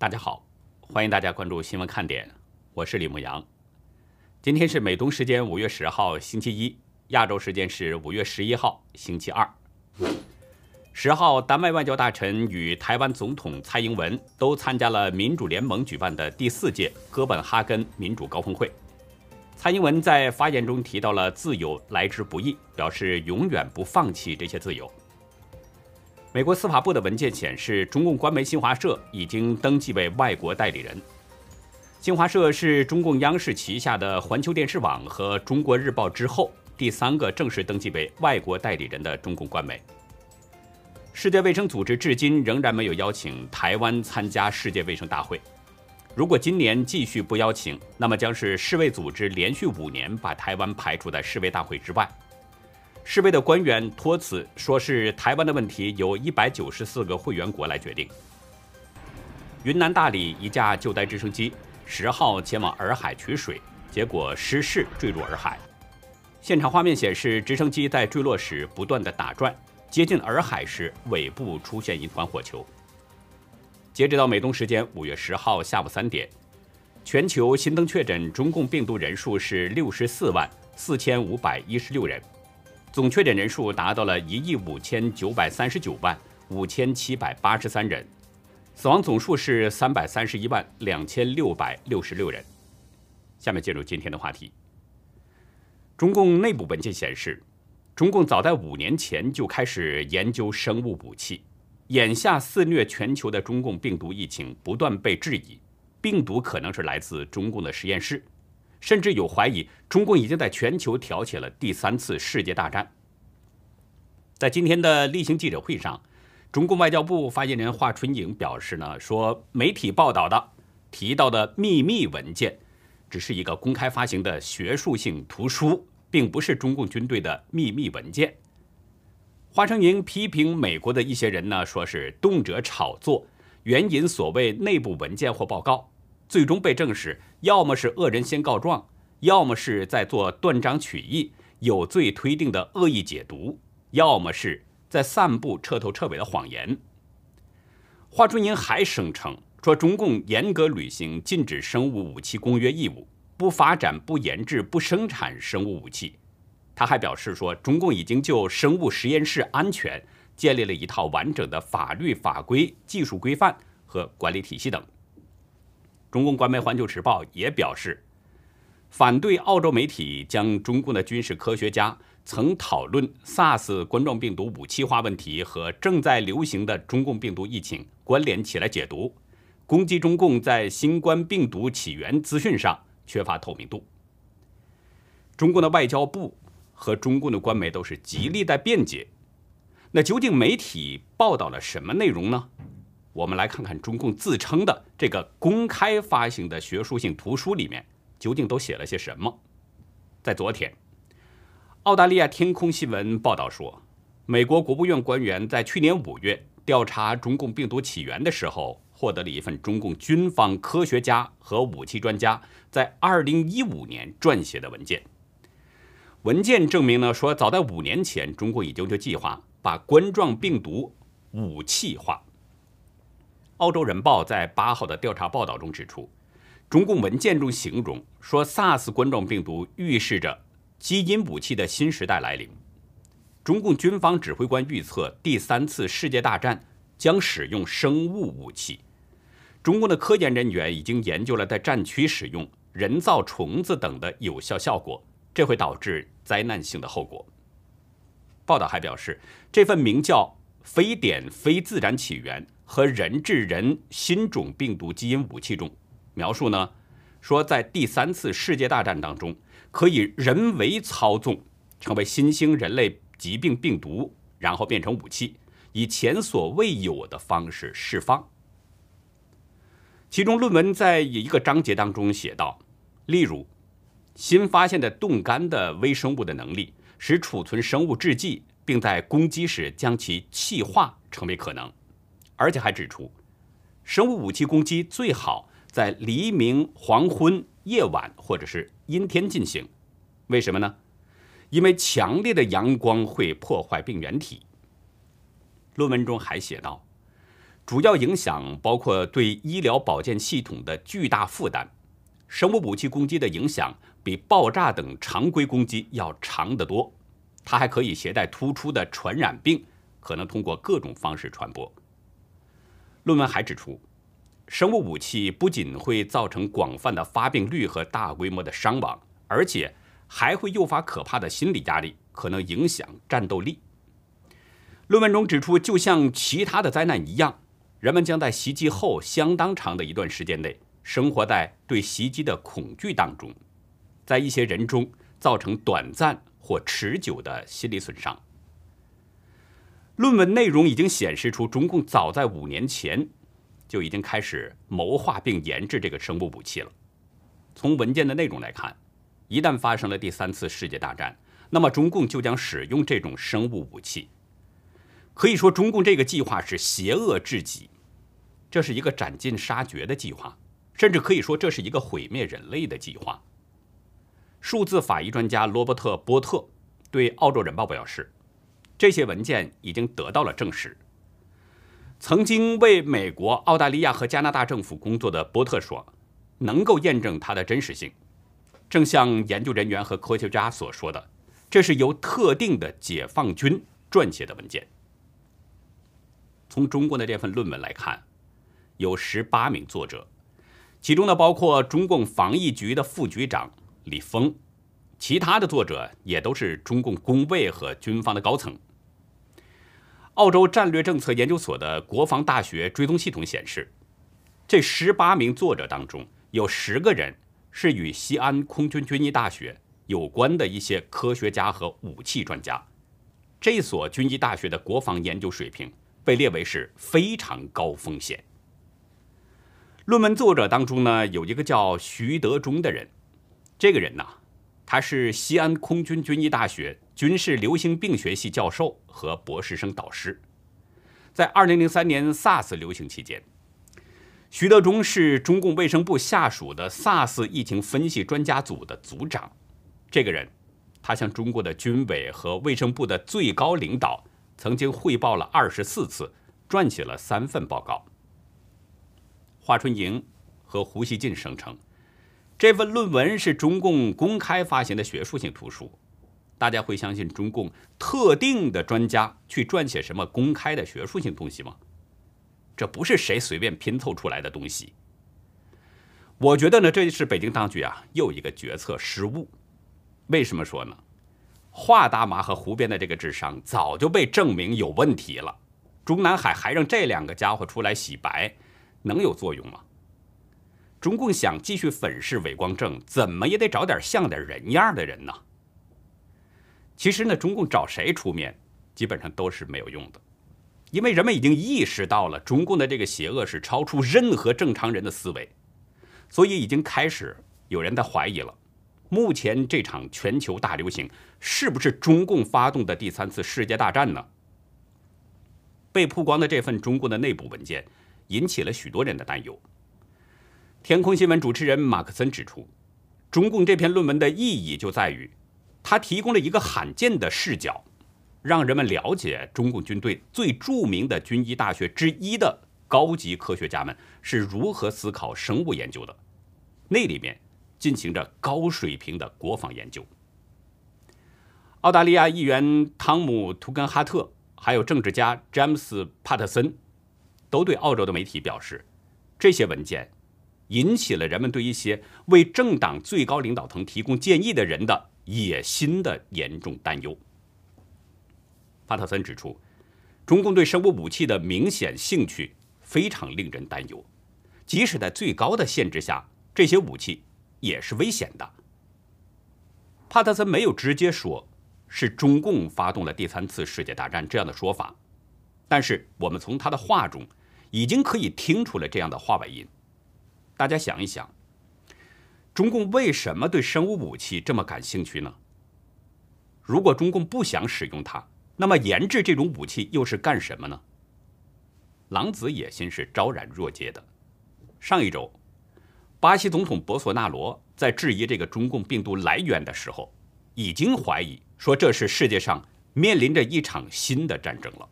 大家好，欢迎大家关注新闻看点，我是李牧阳。今天是美东时间五月十号星期一，亚洲时间是五月十一号星期二。十号，丹麦外交大臣与台湾总统蔡英文都参加了民主联盟举办的第四届哥本哈根民主高峰会。蔡英文在发言中提到了自由来之不易，表示永远不放弃这些自由。美国司法部的文件显示，中共官媒新华社已经登记为外国代理人。新华社是中共央视旗下的环球电视网和中国日报之后第三个正式登记为外国代理人的中共官媒。世界卫生组织至今仍然没有邀请台湾参加世界卫生大会。如果今年继续不邀请，那么将是世卫组织连续五年把台湾排除在世卫大会之外。世卫的官员托辞说，是台湾的问题由一百九十四个会员国来决定。云南大理一架救灾直升机十号前往洱海取水，结果失事坠入洱海。现场画面显示，直升机在坠落时不断的打转，接近洱海时尾部出现一团火球。截止到美东时间五月十号下午三点，全球新增确诊中共病毒人数是六十四万四千五百一十六人。总确诊人数达到了一亿五千九百三十九万五千七百八十三人，死亡总数是三百三十一万两千六百六十六人。下面进入今天的话题。中共内部文件显示，中共早在五年前就开始研究生物武器，眼下肆虐全球的中共病毒疫情不断被质疑，病毒可能是来自中共的实验室。甚至有怀疑，中共已经在全球挑起了第三次世界大战。在今天的例行记者会上，中共外交部发言人华春莹表示呢，说媒体报道的提到的秘密文件，只是一个公开发行的学术性图书，并不是中共军队的秘密文件。华春莹批评美国的一些人呢，说是动辄炒作，援引所谓内部文件或报告。最终被证实，要么是恶人先告状，要么是在做断章取义、有罪推定的恶意解读，要么是在散布彻头彻尾的谎言。华春莹还声称说，中共严格履行禁止生物武器公约义务，不发展、不研制、不生产生物武器。他还表示说，中共已经就生物实验室安全建立了一套完整的法律法规、技术规范和管理体系等。中共官媒《环球时报》也表示，反对澳洲媒体将中共的军事科学家曾讨论 SARS 冠状病毒武器化问题和正在流行的中共病毒疫情关联起来解读，攻击中共在新冠病毒起源资讯上缺乏透明度。中共的外交部和中共的官媒都是极力在辩解。那究竟媒体报道了什么内容呢？我们来看看中共自称的这个公开发行的学术性图书里面究竟都写了些什么。在昨天，澳大利亚天空新闻报道说，美国国务院官员在去年五月调查中共病毒起源的时候，获得了一份中共军方科学家和武器专家在二零一五年撰写的文件。文件证明呢，说早在五年前，中国已经就计划把冠状病毒武器化。澳洲人报在八号的调查报道中指出，中共文件中形容说，SARS 冠状病毒预示着基因武器的新时代来临。中共军方指挥官预测，第三次世界大战将使用生物武器。中共的科研人员已经研究了在战区使用人造虫子等的有效效果，这会导致灾难性的后果。报道还表示，这份名叫“非典非自然起源”。和人治人新种病毒基因武器中，描述呢说，在第三次世界大战当中，可以人为操纵成为新兴人类疾病病毒，然后变成武器，以前所未有的方式释放。其中论文在一个章节当中写道，例如，新发现的冻干的微生物的能力，使储存生物制剂，并在攻击时将其气化成为可能。而且还指出，生物武器攻击最好在黎明、黄昏、夜晚或者是阴天进行。为什么呢？因为强烈的阳光会破坏病原体。论文中还写道，主要影响包括对医疗保健系统的巨大负担。生物武器攻击的影响比爆炸等常规攻击要长得多，它还可以携带突出的传染病，可能通过各种方式传播。论文还指出，生物武器不仅会造成广泛的发病率和大规模的伤亡，而且还会诱发可怕的心理压力，可能影响战斗力。论文中指出，就像其他的灾难一样，人们将在袭击后相当长的一段时间内生活在对袭击的恐惧当中，在一些人中造成短暂或持久的心理损伤。论文内容已经显示出，中共早在五年前就已经开始谋划并研制这个生物武器了。从文件的内容来看，一旦发生了第三次世界大战，那么中共就将使用这种生物武器。可以说，中共这个计划是邪恶至极，这是一个斩尽杀绝的计划，甚至可以说这是一个毁灭人类的计划。数字法医专家罗伯特·波特对《澳洲人报》表示，这些文件已经得到了证实。曾经为美国、澳大利亚和加拿大政府工作的波特说，能够验证它的真实性。正像研究人员和科学家所说的，这是由特定的解放军撰写的文件。从中共的这份论文来看，有十八名作者，其中呢包括中共防疫局的副局长李峰，其他的作者也都是中共工卫和军方的高层。澳洲战略政策研究所的国防大学追踪系统显示，这十八名作者当中有十个人是与西安空军军医大学有关的一些科学家和武器专家。这所军医大学的国防研究水平。被列为是非常高风险。论文作者当中呢，有一个叫徐德忠的人，这个人呢，他是西安空军军医大学军事流行病学系教授和博士生导师。在2003年 SARS 流行期间，徐德忠是中共卫生部下属的 SARS 疫情分析专家组的组长。这个人，他向中国的军委和卫生部的最高领导。曾经汇报了二十四次，撰写了三份报告。华春莹和胡锡进声称，这份论文是中共公开发行的学术性图书。大家会相信中共特定的专家去撰写什么公开的学术性东西吗？这不是谁随便拼凑出来的东西。我觉得呢，这是北京当局啊又一个决策失误。为什么说呢？华大妈和胡边的这个智商早就被证明有问题了，中南海还让这两个家伙出来洗白，能有作用吗？中共想继续粉饰伪光正，怎么也得找点像点人样的人呢。其实呢，中共找谁出面，基本上都是没有用的，因为人们已经意识到了中共的这个邪恶是超出任何正常人的思维，所以已经开始有人在怀疑了。目前这场全球大流行是不是中共发动的第三次世界大战呢？被曝光的这份中共的内部文件引起了许多人的担忧。天空新闻主持人马克森指出，中共这篇论文的意义就在于，他提供了一个罕见的视角，让人们了解中共军队最著名的军医大学之一的高级科学家们是如何思考生物研究的。那里面。进行着高水平的国防研究。澳大利亚议员汤姆·图根哈特，还有政治家詹姆斯·帕特森，都对澳洲的媒体表示，这些文件引起了人们对一些为政党最高领导层提供建议的人的野心的严重担忧。帕特森指出，中共对生物武器的明显兴趣非常令人担忧，即使在最高的限制下，这些武器。也是危险的。帕特森没有直接说是中共发动了第三次世界大战这样的说法，但是我们从他的话中已经可以听出了这样的话外音。大家想一想，中共为什么对生物武器这么感兴趣呢？如果中共不想使用它，那么研制这种武器又是干什么呢？狼子野心是昭然若揭的。上一周。巴西总统博索纳罗在质疑这个中共病毒来源的时候，已经怀疑说这是世界上面临着一场新的战争了。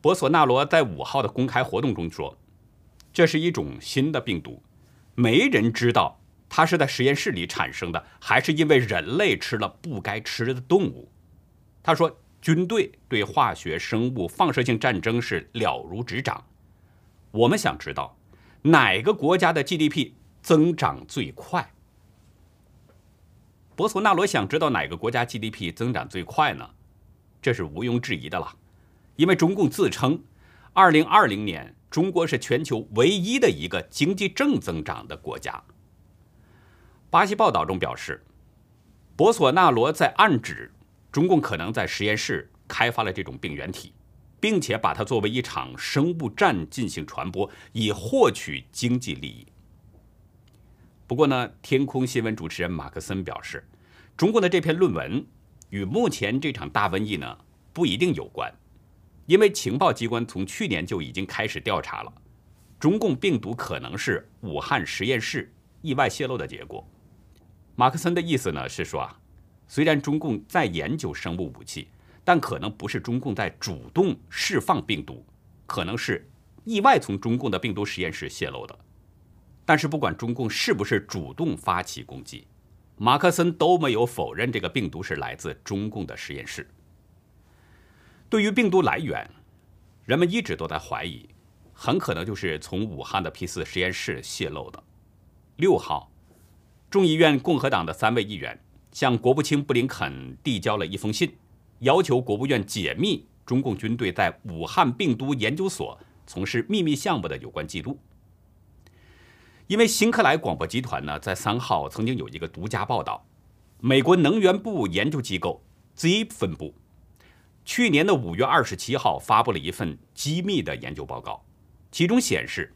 博索纳罗在五号的公开活动中说，这是一种新的病毒，没人知道它是在实验室里产生的，还是因为人类吃了不该吃的动物。他说，军队对化学、生物、放射性战争是了如指掌。我们想知道哪个国家的 GDP 增长最快？博索纳罗想知道哪个国家 GDP 增长最快呢？这是毋庸置疑的了，因为中共自称，2020年中国是全球唯一的一个经济正增长的国家。巴西报道中表示，博索纳罗在暗指中共可能在实验室开发了这种病原体，并且把它作为一场生物战进行传播，以获取经济利益。不过呢，天空新闻主持人马克森表示，中共的这篇论文与目前这场大瘟疫呢不一定有关，因为情报机关从去年就已经开始调查了，中共病毒可能是武汉实验室意外泄露的结果。马克森的意思呢是说啊，虽然中共在研究生物武器，但可能不是中共在主动释放病毒，可能是意外从中共的病毒实验室泄露的。但是不管中共是不是主动发起攻击，马克森都没有否认这个病毒是来自中共的实验室。对于病毒来源，人们一直都在怀疑，很可能就是从武汉的 P 四实验室泄露的。六号，众议院共和党的三位议员向国务卿布林肯递交了一封信，要求国务院解密中共军队在武汉病毒研究所从事秘密项目的有关记录。因为新克莱广播集团呢，在三号曾经有一个独家报道，美国能源部研究机构 Z 分部去年的五月二十七号发布了一份机密的研究报告，其中显示，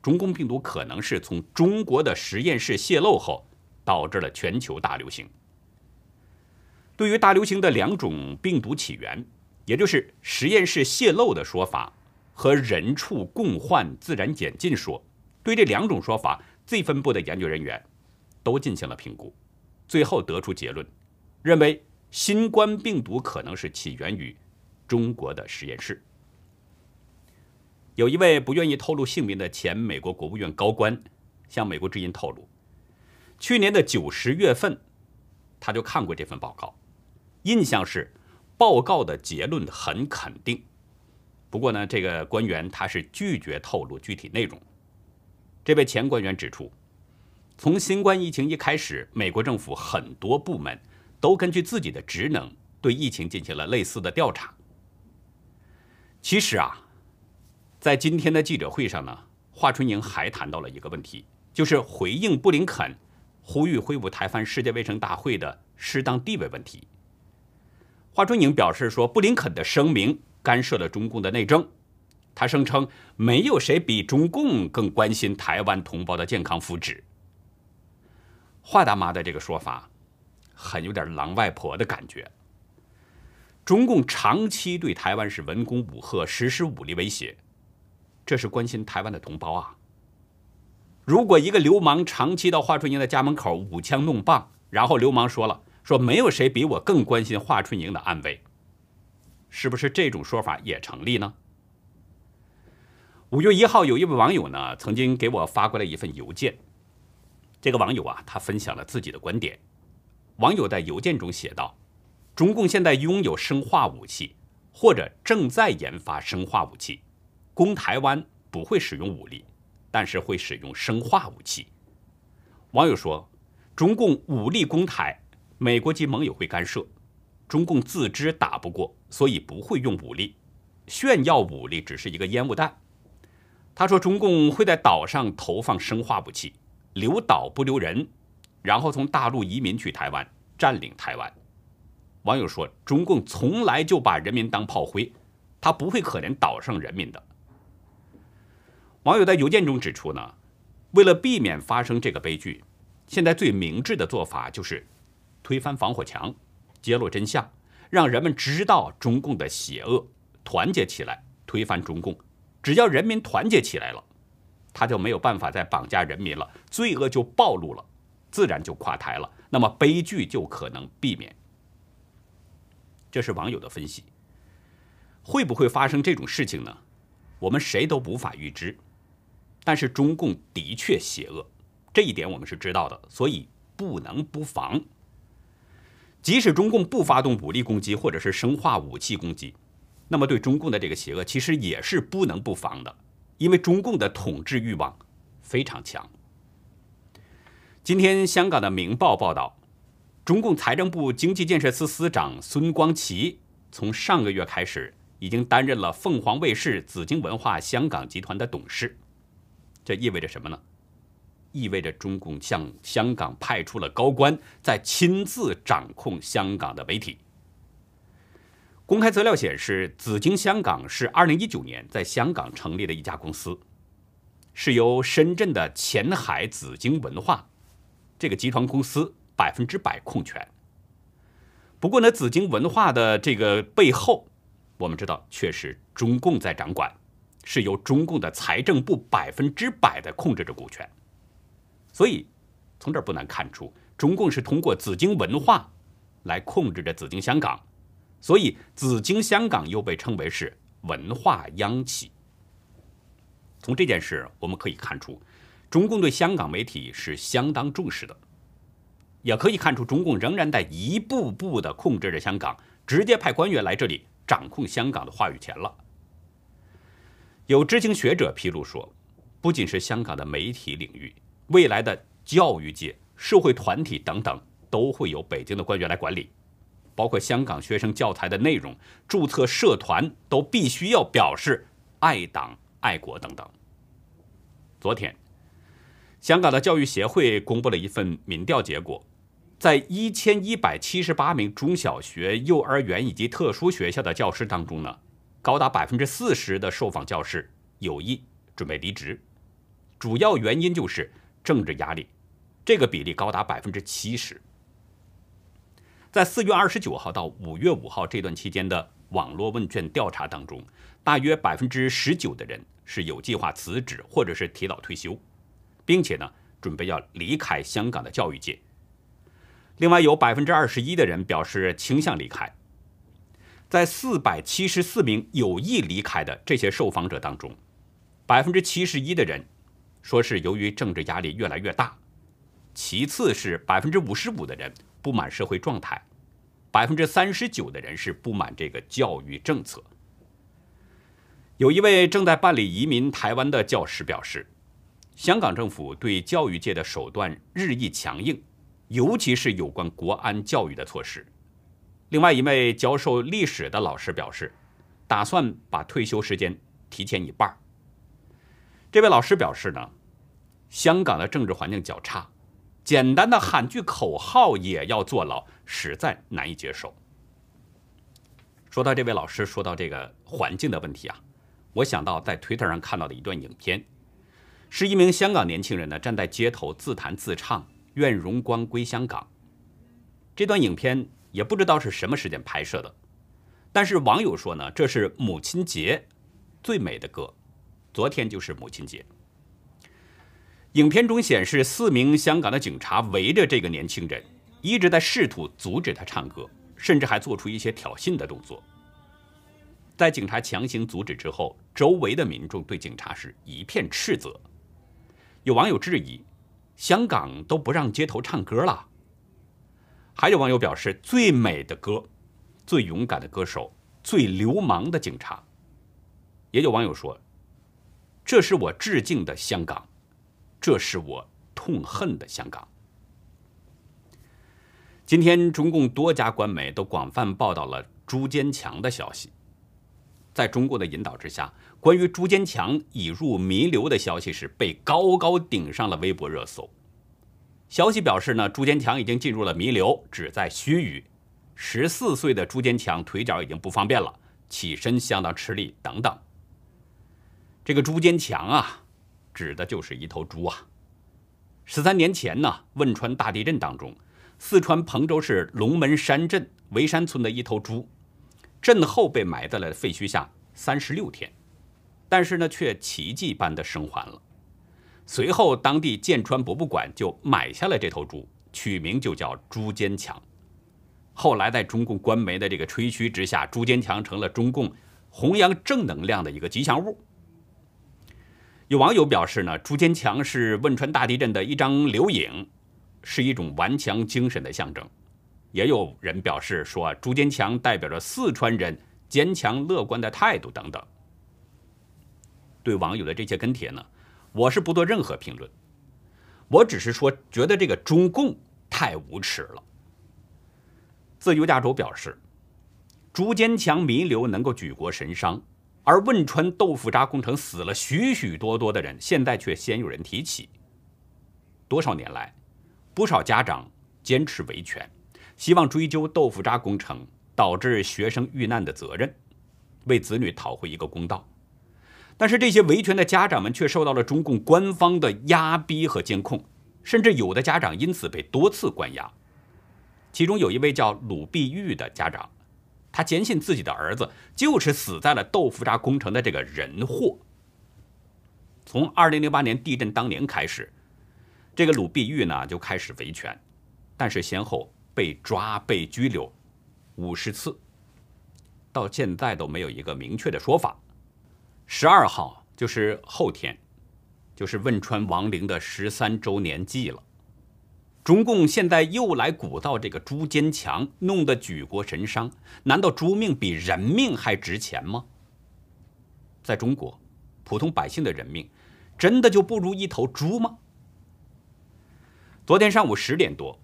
中共病毒可能是从中国的实验室泄露后，导致了全球大流行。对于大流行的两种病毒起源，也就是实验室泄露的说法和人畜共患自然演进说。对这两种说法，Z 分部的研究人员都进行了评估，最后得出结论，认为新冠病毒可能是起源于中国的实验室。有一位不愿意透露姓名的前美国国务院高官向美国之音透露，去年的九十月份，他就看过这份报告，印象是报告的结论很肯定。不过呢，这个官员他是拒绝透露具体内容。这位前官员指出，从新冠疫情一开始，美国政府很多部门都根据自己的职能对疫情进行了类似的调查。其实啊，在今天的记者会上呢，华春莹还谈到了一个问题，就是回应布林肯呼吁恢复台湾世界卫生大会的适当地位问题。华春莹表示说，布林肯的声明干涉了中共的内政。他声称，没有谁比中共更关心台湾同胞的健康福祉。华大妈的这个说法，很有点狼外婆的感觉。中共长期对台湾是文攻武吓，实施武力威胁，这是关心台湾的同胞啊。如果一个流氓长期到华春莹的家门口舞枪弄棒，然后流氓说了，说没有谁比我更关心华春莹的安危，是不是这种说法也成立呢？五月一号，有一位网友呢，曾经给我发过来一份邮件。这个网友啊，他分享了自己的观点。网友在邮件中写道：“中共现在拥有生化武器，或者正在研发生化武器，攻台湾不会使用武力，但是会使用生化武器。”网友说：“中共武力攻台，美国及盟友会干涉。中共自知打不过，所以不会用武力，炫耀武力只是一个烟雾弹。”他说：“中共会在岛上投放生化武器，留岛不留人，然后从大陆移民去台湾，占领台湾。”网友说：“中共从来就把人民当炮灰，他不会可怜岛上人民的。”网友在邮件中指出呢，为了避免发生这个悲剧，现在最明智的做法就是推翻防火墙，揭露真相，让人们知道中共的邪恶，团结起来推翻中共。只要人民团结起来了，他就没有办法再绑架人民了，罪恶就暴露了，自然就垮台了，那么悲剧就可能避免。这是网友的分析。会不会发生这种事情呢？我们谁都无法预知。但是中共的确邪恶，这一点我们是知道的，所以不能不防。即使中共不发动武力攻击或者是生化武器攻击，那么对中共的这个邪恶其实也是不能不防的，因为中共的统治欲望非常强。今天香港的《明报》报道，中共财政部经济建设司司长孙光奇从上个月开始，已经担任了凤凰卫视紫荆文化香港集团的董事。这意味着什么呢？意味着中共向香港派出了高官，在亲自掌控香港的媒体。公开资料显示，紫荆香港是2019年在香港成立的一家公司，是由深圳的前海紫荆文化这个集团公司百分之百控权。不过呢，紫荆文化的这个背后，我们知道却是中共在掌管。是由中共的财政部百分之百的控制着股权，所以从这不难看出，中共是通过紫荆文化来控制着紫荆香港，所以紫荆香港又被称为是文化央企。从这件事我们可以看出，中共对香港媒体是相当重视的，也可以看出中共仍然在一步步的控制着香港，直接派官员来这里掌控香港的话语权了。有知情学者披露说，不仅是香港的媒体领域，未来的教育界、社会团体等等，都会由北京的官员来管理，包括香港学生教材的内容、注册社团都必须要表示爱党爱国等等。昨天，香港的教育协会公布了一份民调结果，在一千一百七十八名中小学、幼儿园以及特殊学校的教师当中呢。高达百分之四十的受访教师有意准备离职，主要原因就是政治压力，这个比例高达百分之七十。在四月二十九号到五月五号这段期间的网络问卷调查当中，大约百分之十九的人是有计划辞职或者是提早退休，并且呢准备要离开香港的教育界。另外有百分之二十一的人表示倾向离开。在四百七十四名有意离开的这些受访者当中，百分之七十一的人说是由于政治压力越来越大，其次是百分之五十五的人不满社会状态，百分之三十九的人是不满这个教育政策。有一位正在办理移民台湾的教师表示，香港政府对教育界的手段日益强硬，尤其是有关国安教育的措施。另外一位教授历史的老师表示，打算把退休时间提前一半。这位老师表示呢，香港的政治环境较差，简单的喊句口号也要坐牢，实在难以接受。说到这位老师，说到这个环境的问题啊，我想到在推特上看到的一段影片，是一名香港年轻人呢站在街头自弹自唱“愿荣光归香港”。这段影片。也不知道是什么时间拍摄的，但是网友说呢，这是母亲节最美的歌。昨天就是母亲节。影片中显示，四名香港的警察围着这个年轻人，一直在试图阻止他唱歌，甚至还做出一些挑衅的动作。在警察强行阻止之后，周围的民众对警察是一片斥责。有网友质疑：香港都不让街头唱歌了？还有网友表示，最美的歌，最勇敢的歌手，最流氓的警察。也有网友说，这是我致敬的香港，这是我痛恨的香港。今天，中共多家官媒都广泛报道了朱坚强的消息。在中国的引导之下，关于朱坚强已入弥留的消息是被高高顶上了微博热搜。消息表示呢，朱坚强已经进入了弥留，只在须臾。十四岁的朱坚强腿脚已经不方便了，起身相当吃力等等。这个朱坚强啊，指的就是一头猪啊。十三年前呢，汶川大地震当中，四川彭州市龙门山镇围山村的一头猪，震后被埋在了废墟下三十六天，但是呢，却奇迹般的生还了。随后，当地建川博物馆就买下了这头猪，取名就叫朱坚强。后来，在中共官媒的这个吹嘘之下，朱坚强成了中共弘扬正能量的一个吉祥物。有网友表示呢，朱坚强是汶川大地震的一张留影，是一种顽强精神的象征。也有人表示说，朱坚强代表着四川人坚强乐观的态度等等。对网友的这些跟帖呢，我是不做任何评论，我只是说觉得这个中共太无耻了。自由亚洲表示，朱坚强弥留能够举国神伤。而汶川豆腐渣工程死了许许多多的人，现在却鲜有人提起。多少年来，不少家长坚持维权，希望追究豆腐渣工程导致学生遇难的责任，为子女讨回一个公道。但是这些维权的家长们却受到了中共官方的压逼和监控，甚至有的家长因此被多次关押。其中有一位叫鲁碧玉的家长。他坚信自己的儿子就是死在了豆腐渣工程的这个人祸。从二零零八年地震当年开始，这个鲁碧玉呢就开始维权，但是先后被抓、被拘留五十次，到现在都没有一个明确的说法。十二号就是后天，就是汶川亡灵的十三周年祭了。中共现在又来鼓捣这个朱坚强，弄得举国神伤。难道猪命比人命还值钱吗？在中国，普通百姓的人命真的就不如一头猪吗？昨天上午十点多，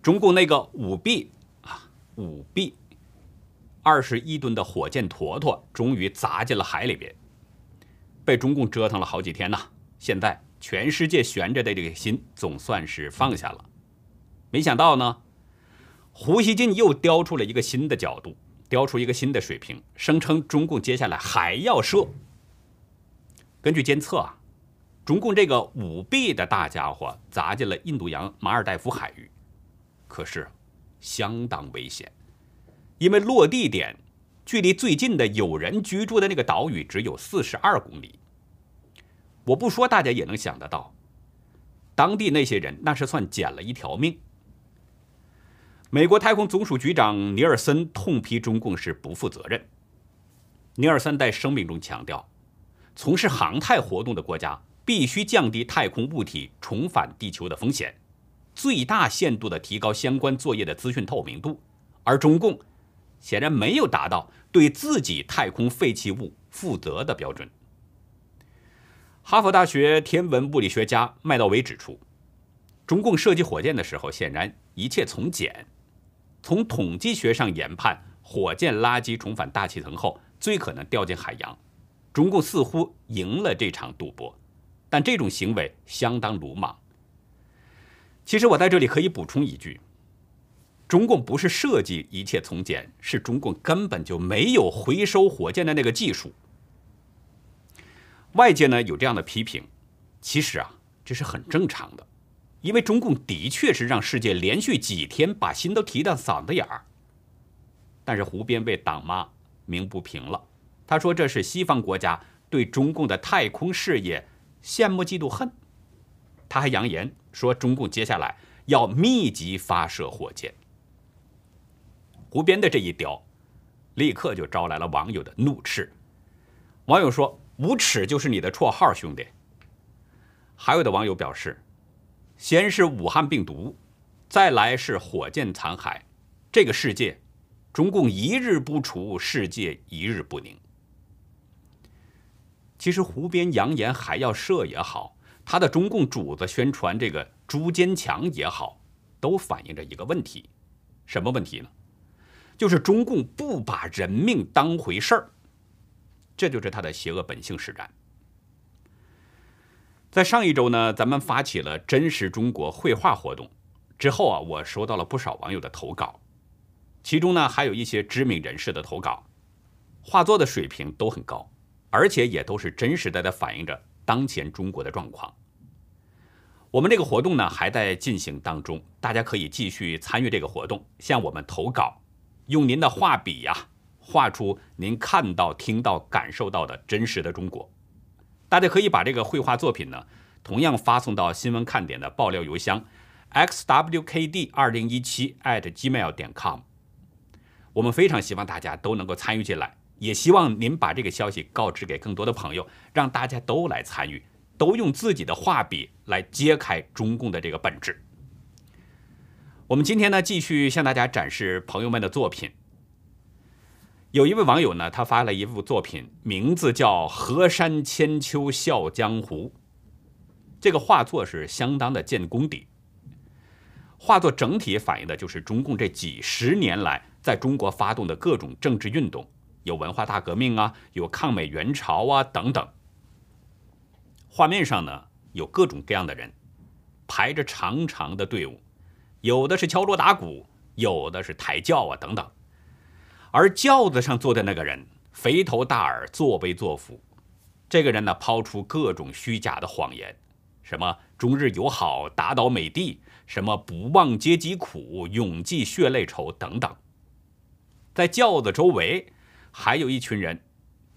中共那个五 B 啊五 B 二十一吨的火箭坨坨终于砸进了海里边，被中共折腾了好几天呐。现在全世界悬着的这个心总算是放下了。没想到呢，胡锡进又雕出了一个新的角度，雕出一个新的水平，声称中共接下来还要射。根据监测啊，中共这个五 B 的大家伙砸进了印度洋马尔代夫海域，可是相当危险，因为落地点距离最近的有人居住的那个岛屿只有四十二公里。我不说，大家也能想得到，当地那些人那是算捡了一条命。美国太空总署局长尼尔森痛批中共是不负责任。尼尔森在声明中强调，从事航太活动的国家必须降低太空物体重返地球的风险，最大限度地提高相关作业的资讯透明度。而中共显然没有达到对自己太空废弃物负责的标准。哈佛大学天文物理学家麦道维指出，中共设计火箭的时候，显然一切从简。从统计学上研判，火箭垃圾重返大气层后，最可能掉进海洋。中共似乎赢了这场赌博，但这种行为相当鲁莽。其实我在这里可以补充一句：中共不是设计一切从简，是中共根本就没有回收火箭的那个技术。外界呢有这样的批评，其实啊这是很正常的。因为中共的确是让世界连续几天把心都提到嗓子眼儿，但是胡边被党妈鸣不平了。他说这是西方国家对中共的太空事业羡慕嫉妒恨。他还扬言说中共接下来要密集发射火箭。胡边的这一雕，立刻就招来了网友的怒斥。网友说：“无耻就是你的绰号，兄弟。”还有的网友表示。先是武汉病毒，再来是火箭残骸，这个世界，中共一日不除，世界一日不宁。其实湖边扬言还要射也好，他的中共主子宣传这个朱坚强也好，都反映着一个问题，什么问题呢？就是中共不把人命当回事儿，这就是他的邪恶本性使然。在上一周呢，咱们发起了“真实中国”绘画活动，之后啊，我收到了不少网友的投稿，其中呢还有一些知名人士的投稿，画作的水平都很高，而且也都是真实的在反映着当前中国的状况。我们这个活动呢还在进行当中，大家可以继续参与这个活动，向我们投稿，用您的画笔呀，画出您看到、听到、感受到的真实的中国。大家可以把这个绘画作品呢，同样发送到新闻看点的爆料邮箱 xwkd 二零一七 at gmail 点 com。我们非常希望大家都能够参与进来，也希望您把这个消息告知给更多的朋友，让大家都来参与，都用自己的画笔来揭开中共的这个本质。我们今天呢，继续向大家展示朋友们的作品。有一位网友呢，他发了一幅作品，名字叫《河山千秋笑江湖》。这个画作是相当的见功底。画作整体反映的就是中共这几十年来在中国发动的各种政治运动，有文化大革命啊，有抗美援朝啊等等。画面上呢，有各种各样的人，排着长长的队伍，有的是敲锣打鼓，有的是抬轿啊等等。而轿子上坐的那个人肥头大耳、作威作福，这个人呢抛出各种虚假的谎言，什么中日友好、打倒美帝，什么不忘阶级苦、永记血泪仇等等。在轿子周围还有一群人，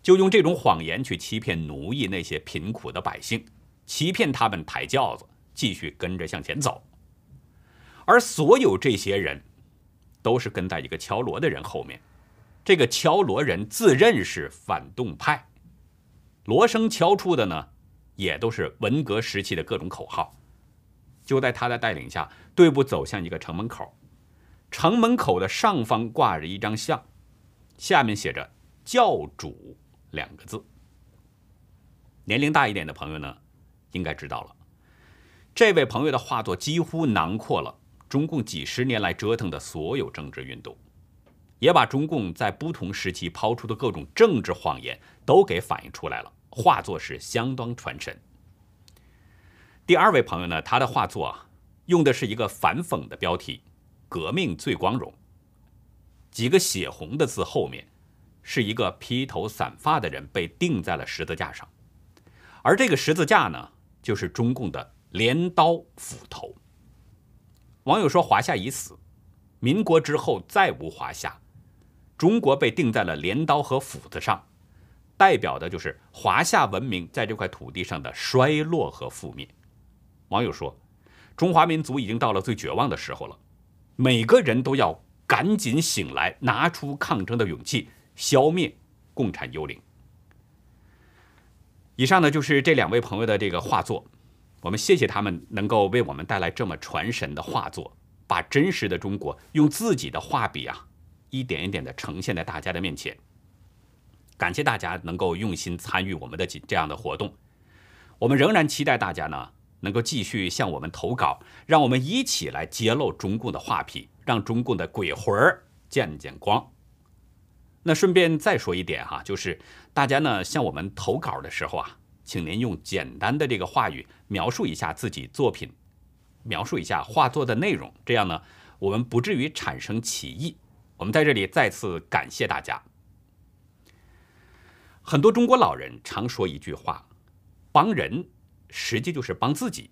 就用这种谎言去欺骗奴役那些贫苦的百姓，欺骗他们抬轿子，继续跟着向前走。而所有这些人，都是跟在一个敲锣的人后面。这个敲锣人自认是反动派，锣声敲出的呢，也都是文革时期的各种口号。就在他的带领下，队伍走向一个城门口，城门口的上方挂着一张像，下面写着“教主”两个字。年龄大一点的朋友呢，应该知道了，这位朋友的画作几乎囊括了中共几十年来折腾的所有政治运动。也把中共在不同时期抛出的各种政治谎言都给反映出来了，画作是相当传神。第二位朋友呢，他的画作啊，用的是一个反讽的标题，“革命最光荣”，几个血红的字后面，是一个披头散发的人被钉在了十字架上，而这个十字架呢，就是中共的镰刀斧头。网友说：“华夏已死，民国之后再无华夏。”中国被钉在了镰刀和斧子上，代表的就是华夏文明在这块土地上的衰落和覆灭。网友说：“中华民族已经到了最绝望的时候了，每个人都要赶紧醒来，拿出抗争的勇气，消灭共产幽灵。”以上呢就是这两位朋友的这个画作，我们谢谢他们能够为我们带来这么传神的画作，把真实的中国用自己的画笔啊。一点一点的呈现在大家的面前。感谢大家能够用心参与我们的这样的活动，我们仍然期待大家呢能够继续向我们投稿，让我们一起来揭露中共的画皮，让中共的鬼魂儿见见光。那顺便再说一点哈，就是大家呢向我们投稿的时候啊，请您用简单的这个话语描述一下自己作品，描述一下画作的内容，这样呢我们不至于产生歧义。我们在这里再次感谢大家。很多中国老人常说一句话：“帮人，实际就是帮自己。”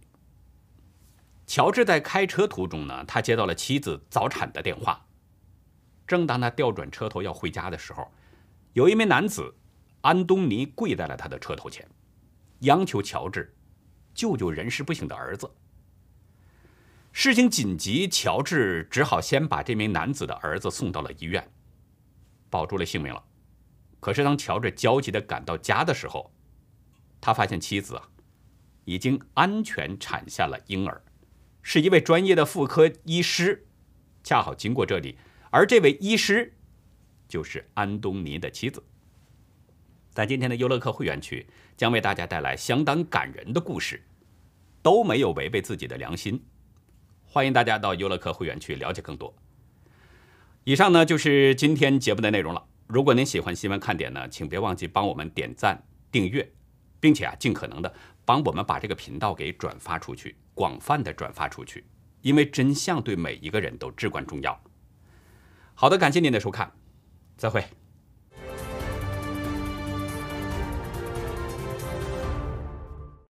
乔治在开车途中呢，他接到了妻子早产的电话。正当他调转车头要回家的时候，有一名男子安东尼跪在了他的车头前，央求乔治救救人事不省的儿子。事情紧急，乔治只好先把这名男子的儿子送到了医院，保住了性命了。可是当乔治焦急地赶到家的时候，他发现妻子啊已经安全产下了婴儿，是一位专业的妇科医师，恰好经过这里，而这位医师就是安东尼的妻子。在今天的优乐客会员区，将为大家带来相当感人的故事，都没有违背自己的良心。欢迎大家到优乐客会员区了解更多。以上呢就是今天节目的内容了。如果您喜欢新闻看点呢，请别忘记帮我们点赞、订阅，并且啊，尽可能的帮我们把这个频道给转发出去，广泛的转发出去，因为真相对每一个人都至关重要。好的，感谢您的收看，再会。